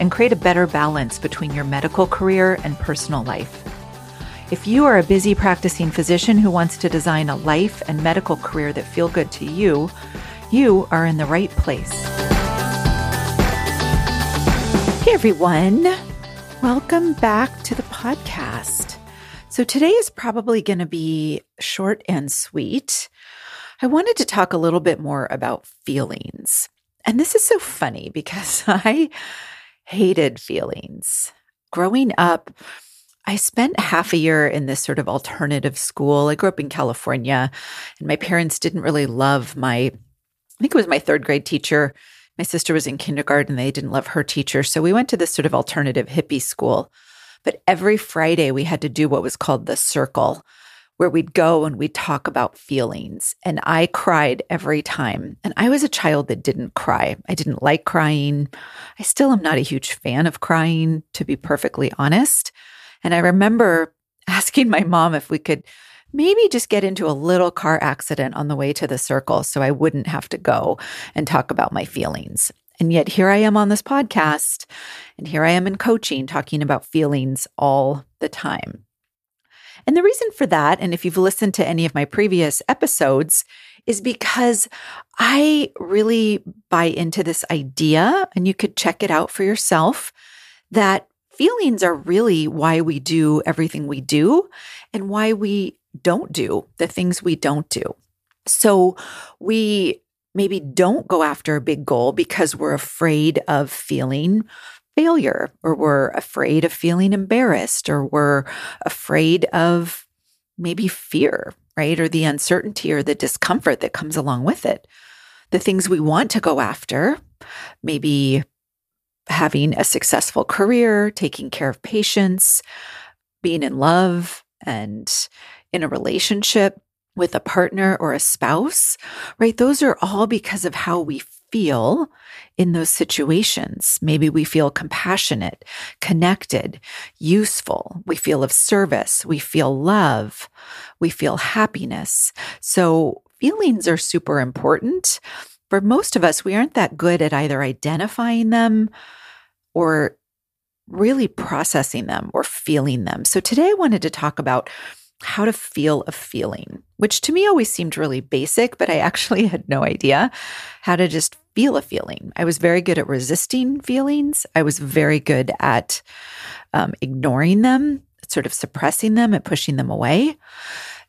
and create a better balance between your medical career and personal life. If you are a busy practicing physician who wants to design a life and medical career that feel good to you, you are in the right place. Hey everyone, welcome back to the podcast. So today is probably going to be short and sweet. I wanted to talk a little bit more about feelings. And this is so funny because I hated feelings. Growing up, I spent half a year in this sort of alternative school. I grew up in California, and my parents didn't really love my, I think it was my third grade teacher. My sister was in kindergarten. They didn't love her teacher. So we went to this sort of alternative hippie school. But every Friday, we had to do what was called the circle, where we'd go and we'd talk about feelings. And I cried every time. And I was a child that didn't cry. I didn't like crying. I still am not a huge fan of crying, to be perfectly honest. And I remember asking my mom if we could maybe just get into a little car accident on the way to the circle so I wouldn't have to go and talk about my feelings. And yet here I am on this podcast, and here I am in coaching talking about feelings all the time. And the reason for that, and if you've listened to any of my previous episodes, is because I really buy into this idea, and you could check it out for yourself, that feelings are really why we do everything we do and why we don't do the things we don't do. So we maybe don't go after a big goal because we're afraid of feeling failure, or we're afraid of feeling embarrassed, or we're afraid of maybe fear, right? Or the uncertainty or the discomfort that comes along with it. The things we want to go after, maybe having a successful career, taking care of patients, being in love and in a relationship with a partner or a spouse, right? Those are all because of how we feel in those situations. Maybe we feel compassionate, connected, useful. We feel of service. We feel love. We feel happiness. So feelings are super important. For most of us, we aren't that good at either identifying them or really processing them or feeling them. So today I wanted to talk about how to feel a feeling, which to me always seemed really basic, but I actually had no idea how to just feel a feeling. I was very good at resisting feelings. I was very good at um, ignoring them, sort of suppressing them and pushing them away.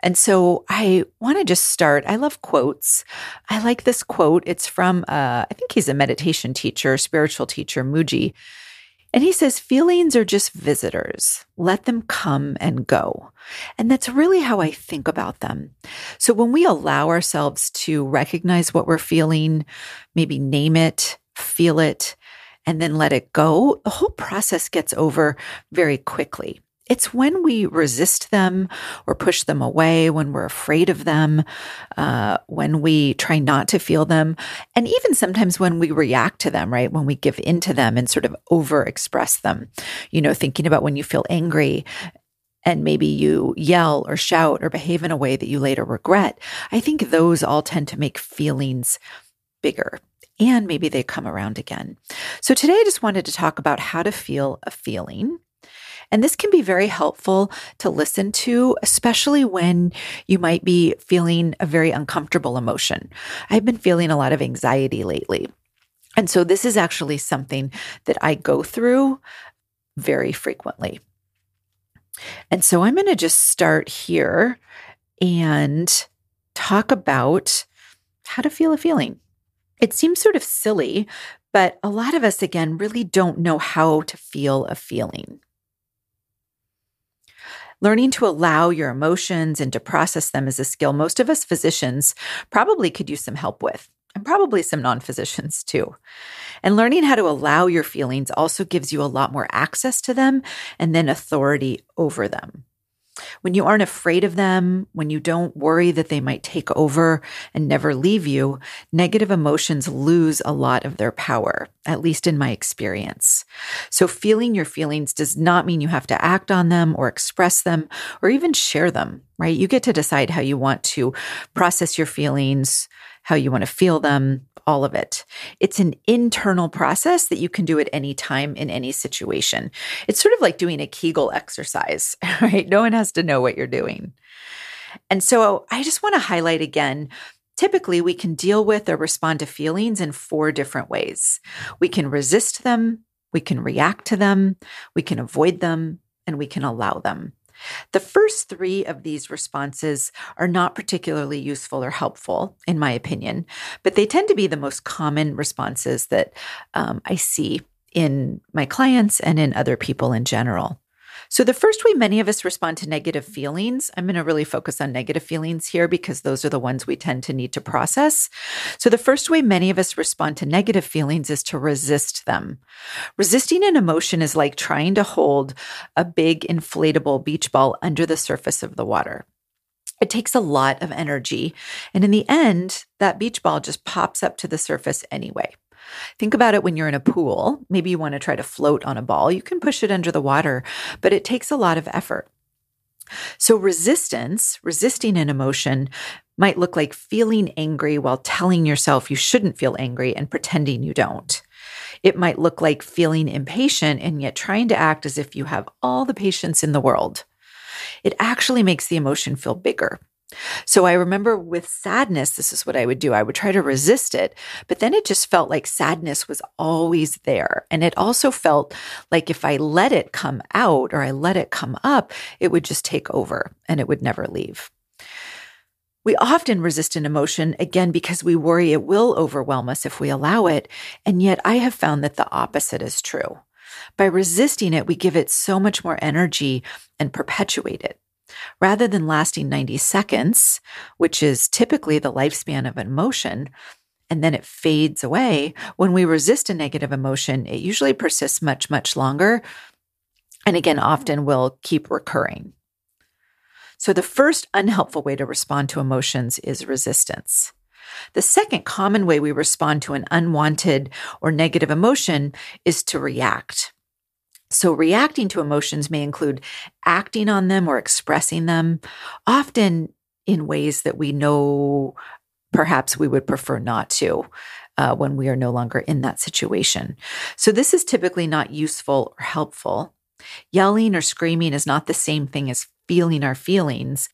And so I want to just start. I love quotes. I like this quote. It's from, uh, I think he's a meditation teacher, spiritual teacher, Mooji. And he says, feelings are just visitors. Let them come and go. And that's really how I think about them. So when we allow ourselves to recognize what we're feeling, maybe name it, feel it, and then let it go, the whole process gets over very quickly. It's when we resist them or push them away, when we're afraid of them, uh, when we try not to feel them, and even sometimes when we react to them, right? When we give into them and sort of over express them. You know, thinking about when you feel angry and maybe you yell or shout or behave in a way that you later regret. I think those all tend to make feelings bigger and maybe they come around again. So today I just wanted to talk about how to feel a feeling. And this can be very helpful to listen to, especially when you might be feeling a very uncomfortable emotion. I've been feeling a lot of anxiety lately. And so this is actually something that I go through very frequently. And so I'm going to just start here and talk about how to feel a feeling. It seems sort of silly, but a lot of us, again, really don't know how to feel a feeling. Learning to allow your emotions and to process them is a skill most of us physicians probably could use some help with. and probably some non physicians too. And learning how to allow your feelings also gives you a lot more access to them and then authority over them. When you aren't afraid of them, when you don't worry that they might take over and never leave you, negative emotions lose a lot of their power, at least in my experience. So feeling your feelings does not mean you have to act on them or express them or even share them, right? You get to decide how you want to process your feelings, how you want to feel them, all of it. It's an internal process that you can do at any time in any situation. It's sort of like doing a Kegel exercise, right? No one has to know what you're doing. And so I just want to highlight again Typically, we can deal with or respond to feelings in four different ways. We can resist them, we can react to them, we can avoid them, and we can allow them. The first three of these responses are not particularly useful or helpful, in my opinion, but they tend to be the most common responses that um, I see in my clients and in other people in general. So, the first way many of us respond to negative feelings, I'm going to really focus on negative feelings here because those are the ones we tend to need to process. So, the first way many of us respond to negative feelings is to resist them. Resisting an emotion is like trying to hold a big inflatable beach ball under the surface of the water. It takes a lot of energy. And in the end, that beach ball just pops up to the surface anyway. Think about it when you're in a pool. Maybe you want to try to float on a ball. You can push it under the water, but it takes a lot of effort. So, resistance, resisting an emotion, might look like feeling angry while telling yourself you shouldn't feel angry and pretending you don't. It might look like feeling impatient and yet trying to act as if you have all the patience in the world. It actually makes the emotion feel bigger. So I remember with sadness, this is what I would do. I would try to resist it, but then it just felt like sadness was always there. And it also felt like if I let it come out or I let it come up, it would just take over and it would never leave. We often resist an emotion again because we worry it will overwhelm us if we allow it. And yet I have found that the opposite is true. By resisting it, we give it so much more energy and perpetuate it. Rather than lasting 90 seconds, which is typically the lifespan of an emotion, and then it fades away, when we resist a negative emotion, it usually persists much, much longer. And again, often will keep recurring. So, the first unhelpful way to respond to emotions is resistance. The second common way we respond to an unwanted or negative emotion is to react. So, reacting to emotions may include acting on them or expressing them, often in ways that we know perhaps we would prefer not to. Uh, when we are no longer in that situation. So, this is typically not useful or helpful. Yelling or screaming is not the same thing as feeling our feelings.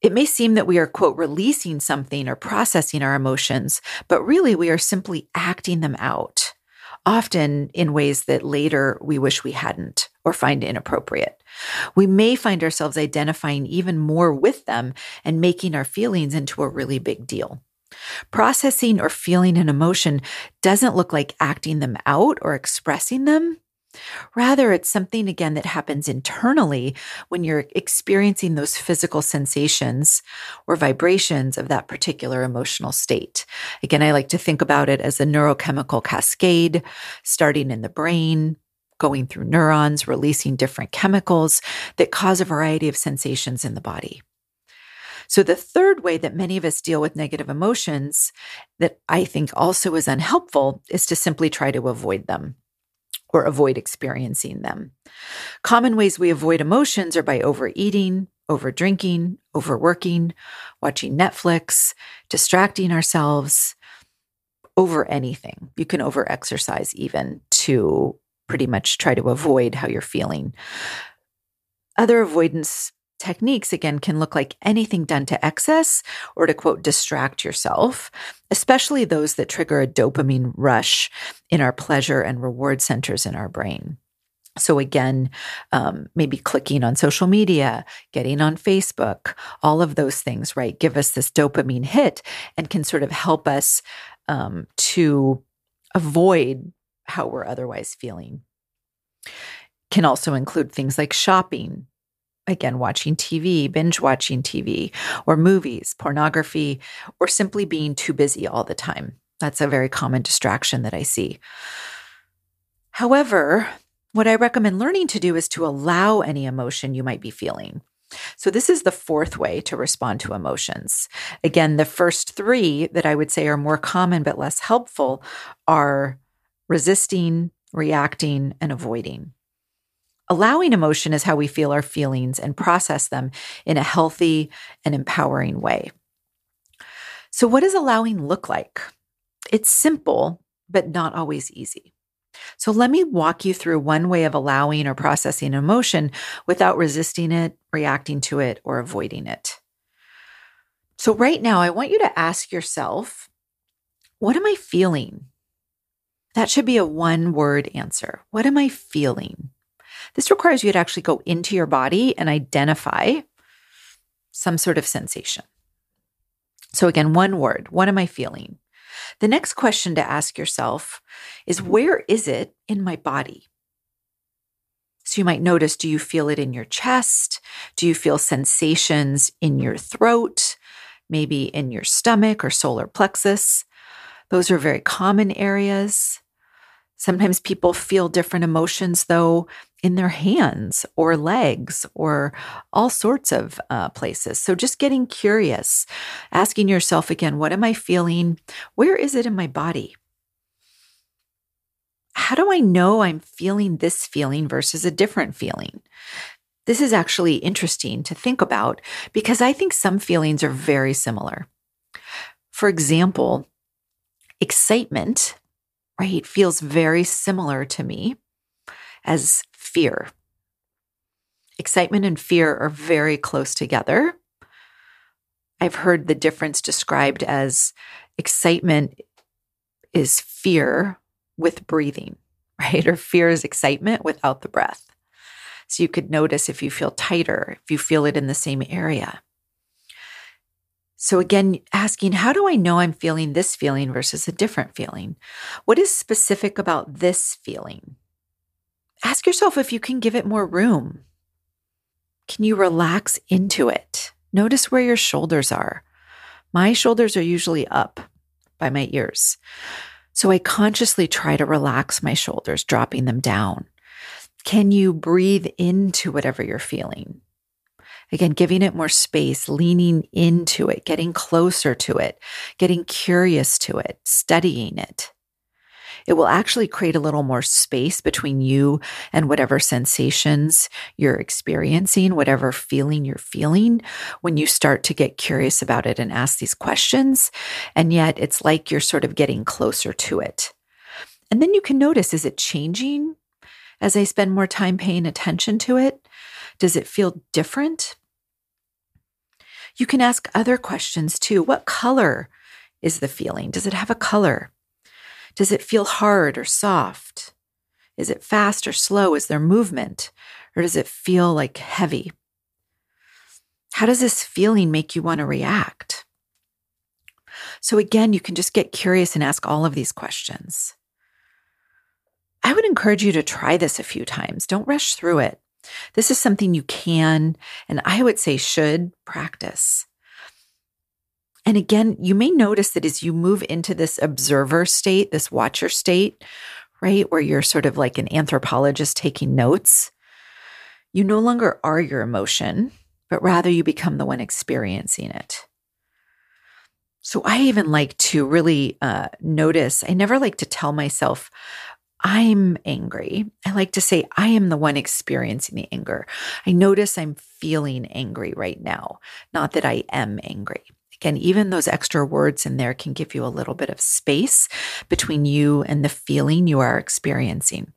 It may seem that we are, quote, releasing something or processing our emotions, but really we are simply acting them out often in ways that later we wish we hadn't or find inappropriate. We may find ourselves identifying even more with them and making our feelings into a really big deal. Processing or feeling an emotion doesn't look like acting them out or expressing them. Rather, it's something again that happens internally when you're experiencing those physical sensations or vibrations of that particular emotional state. Again, I like to think about it as a neurochemical cascade starting in the brain, going through neurons, releasing different chemicals that cause a variety of sensations in the body. So, the third way that many of us deal with negative emotions that I think also is unhelpful is to simply try to avoid them or avoid experiencing them. Common ways we avoid emotions are by overeating, overdrinking, overworking, watching Netflix, distracting ourselves, over anything. You can over exercise even to pretty much try to avoid how you're feeling. Other avoidance techniques, again, can look like anything done to excess or to quote, distract yourself, especially those that trigger a dopamine rush in our pleasure and reward centers in our brain. So, again, um, maybe clicking on social media, getting on Facebook, all of those things, right, give us this dopamine hit and can sort of help us um, to avoid how we're otherwise feeling. Can also include things like shopping, again, watching TV, binge watching TV, or movies, pornography, or simply being too busy all the time. That's a very common distraction that I see. However, what I recommend learning to do is to allow any emotion you might be feeling. So, this is the fourth way to respond to emotions. Again, the first three that I would say are more common but less helpful are resisting, reacting, and avoiding. Allowing emotion is how we feel our feelings and process them in a healthy and empowering way. So, what does allowing look like? It's simple, but not always easy. So, let me walk you through one way of allowing or processing emotion without resisting it, reacting to it, or avoiding it. So, right now, I want you to ask yourself what am I feeling? That should be a one word answer. What am I feeling? This requires you to actually go into your body and identify some sort of sensation. So, again, one word what am I feeling? The next question to ask yourself is where is it in my body? So, you might notice do you feel it in your chest? Do you feel sensations in your throat? Maybe in your stomach or solar plexus? Those are very common areas. Sometimes people feel different emotions, though, in their hands or legs or all sorts of uh, places. So just getting curious, asking yourself again, what am I feeling? Where is it in my body? How do I know I'm feeling this feeling versus a different feeling? This is actually interesting to think about because I think some feelings are very similar. For example, excitement, right, feels very similar to me as fear. Excitement and fear are very close together. I've heard the difference described as excitement is fear with breathing, right? Or fear is excitement without the breath. So you could notice if you feel tighter, if you feel it in the same area. So again, asking, how do I know I'm feeling this feeling versus a different feeling? What is specific about this feeling? Ask yourself if you can give it more room. Can you relax into it? Notice where your shoulders are. My shoulders are usually up by my ears. So I consciously try to relax my shoulders, dropping them down. Can you breathe into whatever you're feeling? Again, giving it more space, leaning into it, getting closer to it, getting curious to it, studying it it will actually create a little more space between you and whatever sensations you're experiencing, whatever feeling you're feeling when you start to get curious about it and ask these questions. And yet it's like you're sort of getting closer to it. And then you can notice is it changing as I spend more time paying attention to it? Does it feel different? You can ask other questions too. What color is the feeling? Does it have a color? Does it feel hard or soft? Is it fast or slow? Is there movement? Or does it feel like heavy? How does this feeling make you want to react? So, again, you can just get curious and ask all of these questions. I would encourage you to try this a few times. Don't rush through it. This is something you can, and I would say should practice. And again, you may notice that as you move into this observer state, this watcher state, right, where you're sort of like an anthropologist taking notes, you no longer are your emotion, but rather you become the one experiencing it. So I even like to really uh, notice, I never like to tell myself, I'm angry. I like to say, I am the one experiencing the anger. I notice I'm feeling angry right now, not that I am angry. Again, even those extra words in there can give you a little bit of space between you and the feeling you are experiencing.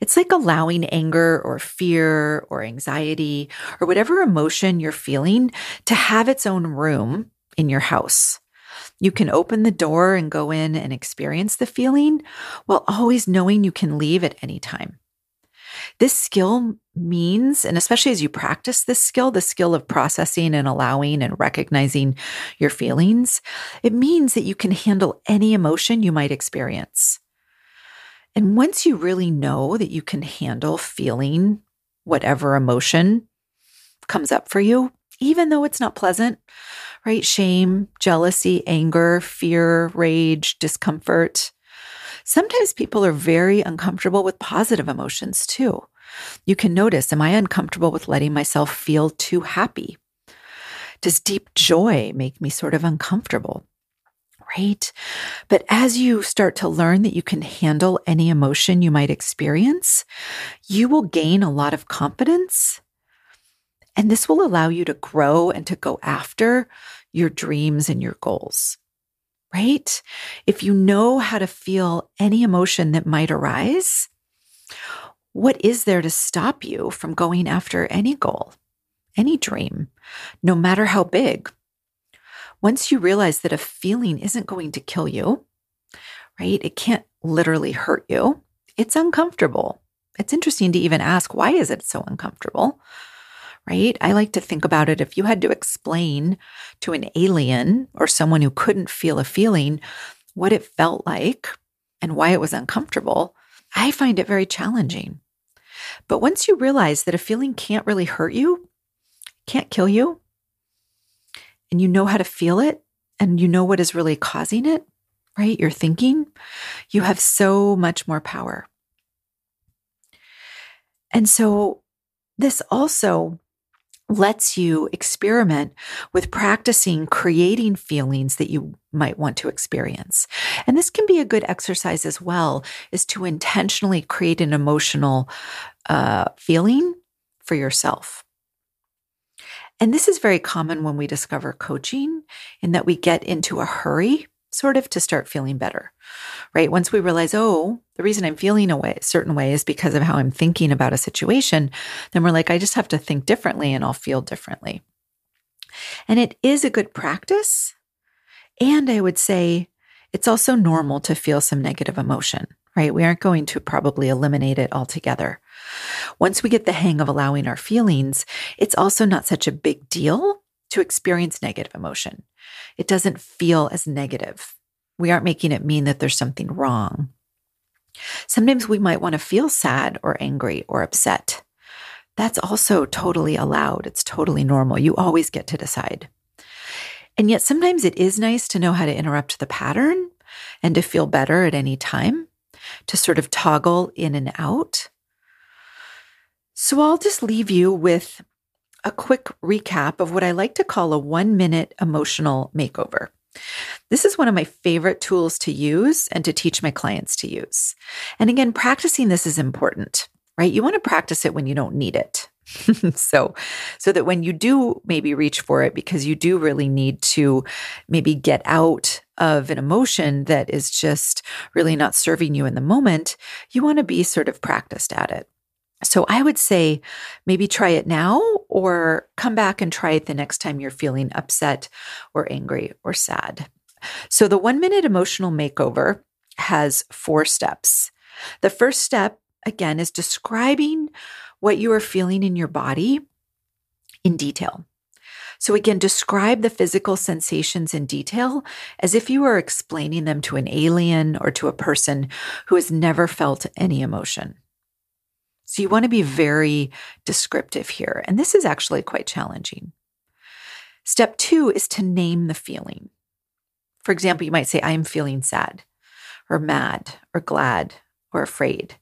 It's like allowing anger or fear or anxiety or whatever emotion you're feeling to have its own room in your house. You can open the door and go in and experience the feeling while always knowing you can leave at any time. This skill means, and especially as you practice this skill, the skill of processing and allowing and recognizing your feelings, it means that you can handle any emotion you might experience. And once you really know that you can handle feeling whatever emotion comes up for you, even though it's not pleasant, right? Shame, jealousy, anger, fear, rage, discomfort. Sometimes people are very uncomfortable with positive emotions too. You can notice, am I uncomfortable with letting myself feel too happy? Does deep joy make me sort of uncomfortable? Right? But as you start to learn that you can handle any emotion you might experience, you will gain a lot of confidence. And this will allow you to grow and to go after your dreams and your goals. Right? If you know how to feel any emotion that might arise, what is there to stop you from going after any goal, any dream, no matter how big? Once you realize that a feeling isn't going to kill you, right? It can't literally hurt you. It's uncomfortable. It's interesting to even ask, why is it so uncomfortable? Right? I like to think about it if you had to explain to an alien or someone who couldn't feel a feeling what it felt like and why it was uncomfortable, I find it very challenging. But once you realize that a feeling can't really hurt you, can't kill you, and you know how to feel it and you know what is really causing it, right? You're thinking, you have so much more power. And so this also lets you experiment with practicing creating feelings that you might want to experience. And this can be a good exercise as well, is to intentionally create an emotional uh, feeling for yourself. And this is very common when we discover coaching, in that we get into a hurry, sort of, to start feeling better, right? Once we realize, oh, the reason I'm feeling a way, certain way is because of how I'm thinking about a situation, then we're like, I just have to think differently and I'll feel differently. And it is a good practice. And I would say it's also normal to feel some negative emotion, right? We aren't going to probably eliminate it altogether. Once we get the hang of allowing our feelings, it's also not such a big deal to experience negative emotion. It doesn't feel as negative. We aren't making it mean that there's something wrong. Sometimes we might want to feel sad or angry or upset. That's also totally allowed. It's totally normal. You always get to decide. And yet, sometimes it is nice to know how to interrupt the pattern and to feel better at any time, to sort of toggle in and out. So I'll just leave you with a quick recap of what I like to call a one minute emotional makeover. This is one of my favorite tools to use and to teach my clients to use. And again, practicing this is important, right? You want to practice it when you don't need it. so so that when you do maybe reach for it because you do really need to maybe get out of an emotion that is just really not serving you in the moment, you want to be sort of practiced at it. So I would say maybe try it now or come back and try it the next time you're feeling upset or angry or sad. So the one minute emotional makeover has four steps. The first step, again, is describing what you are feeling in your body in detail. So, again, describe the physical sensations in detail as if you were explaining them to an alien or to a person who has never felt any emotion. So you want to be very descriptive here. And this is actually quite challenging. Step two is to name the feeling. For example, you might say, I am feeling sad or mad or glad or afraid.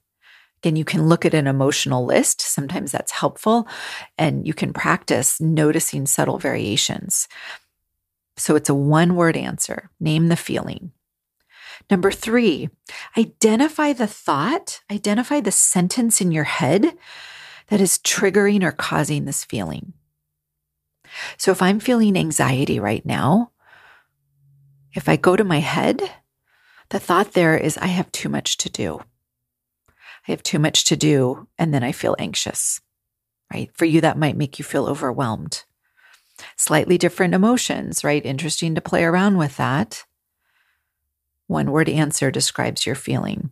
Again, you can look at an emotional list. Sometimes that's helpful. And you can practice noticing subtle variations. So it's a one word answer. Name the feeling. Number three, identify the thought, identify the sentence in your head that is triggering or causing this feeling. So if I'm feeling anxiety right now, if I go to my head, the thought there is, I have too much to do. I have too much to do, and then I feel anxious, right? For you, that might make you feel overwhelmed. Slightly different emotions, right? Interesting to play around with that. One word answer describes your feeling.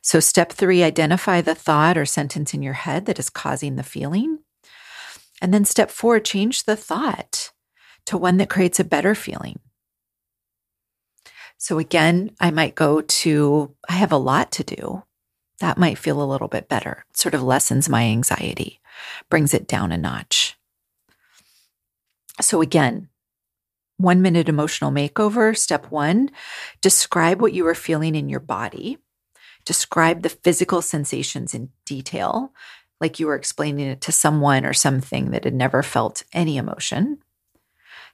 So, step three, identify the thought or sentence in your head that is causing the feeling. And then step four, change the thought to one that creates a better feeling. So, again, I might go to, I have a lot to do. That might feel a little bit better. Sort of lessens my anxiety, brings it down a notch. So, again, one minute emotional makeover. Step one describe what you are feeling in your body. Describe the physical sensations in detail, like you were explaining it to someone or something that had never felt any emotion.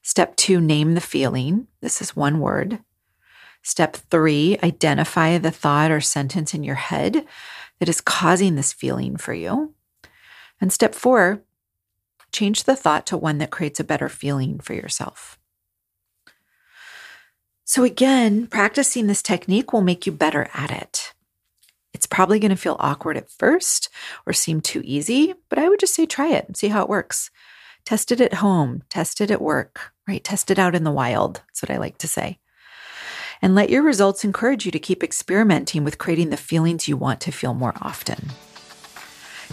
Step two, name the feeling. This is one word. Step three, identify the thought or sentence in your head that is causing this feeling for you. And step four, change the thought to one that creates a better feeling for yourself. So, again, practicing this technique will make you better at it. It's probably going to feel awkward at first or seem too easy, but I would just say try it and see how it works. Test it at home, test it at work, right? Test it out in the wild. That's what I like to say. And let your results encourage you to keep experimenting with creating the feelings you want to feel more often.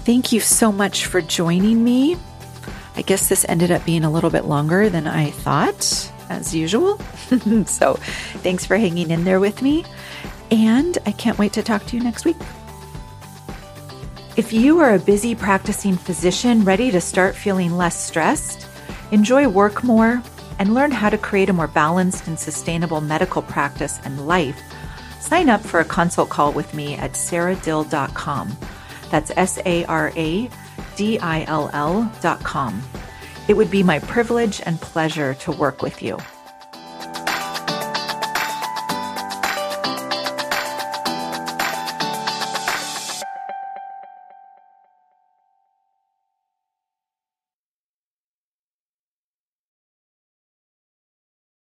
Thank you so much for joining me. I guess this ended up being a little bit longer than I thought, as usual. so thanks for hanging in there with me. And I can't wait to talk to you next week. If you are a busy practicing physician ready to start feeling less stressed, enjoy work more, and learn how to create a more balanced and sustainable medical practice and life, sign up for a consult call with me at saradill.com. That's S A R A D I L L.com. It would be my privilege and pleasure to work with you.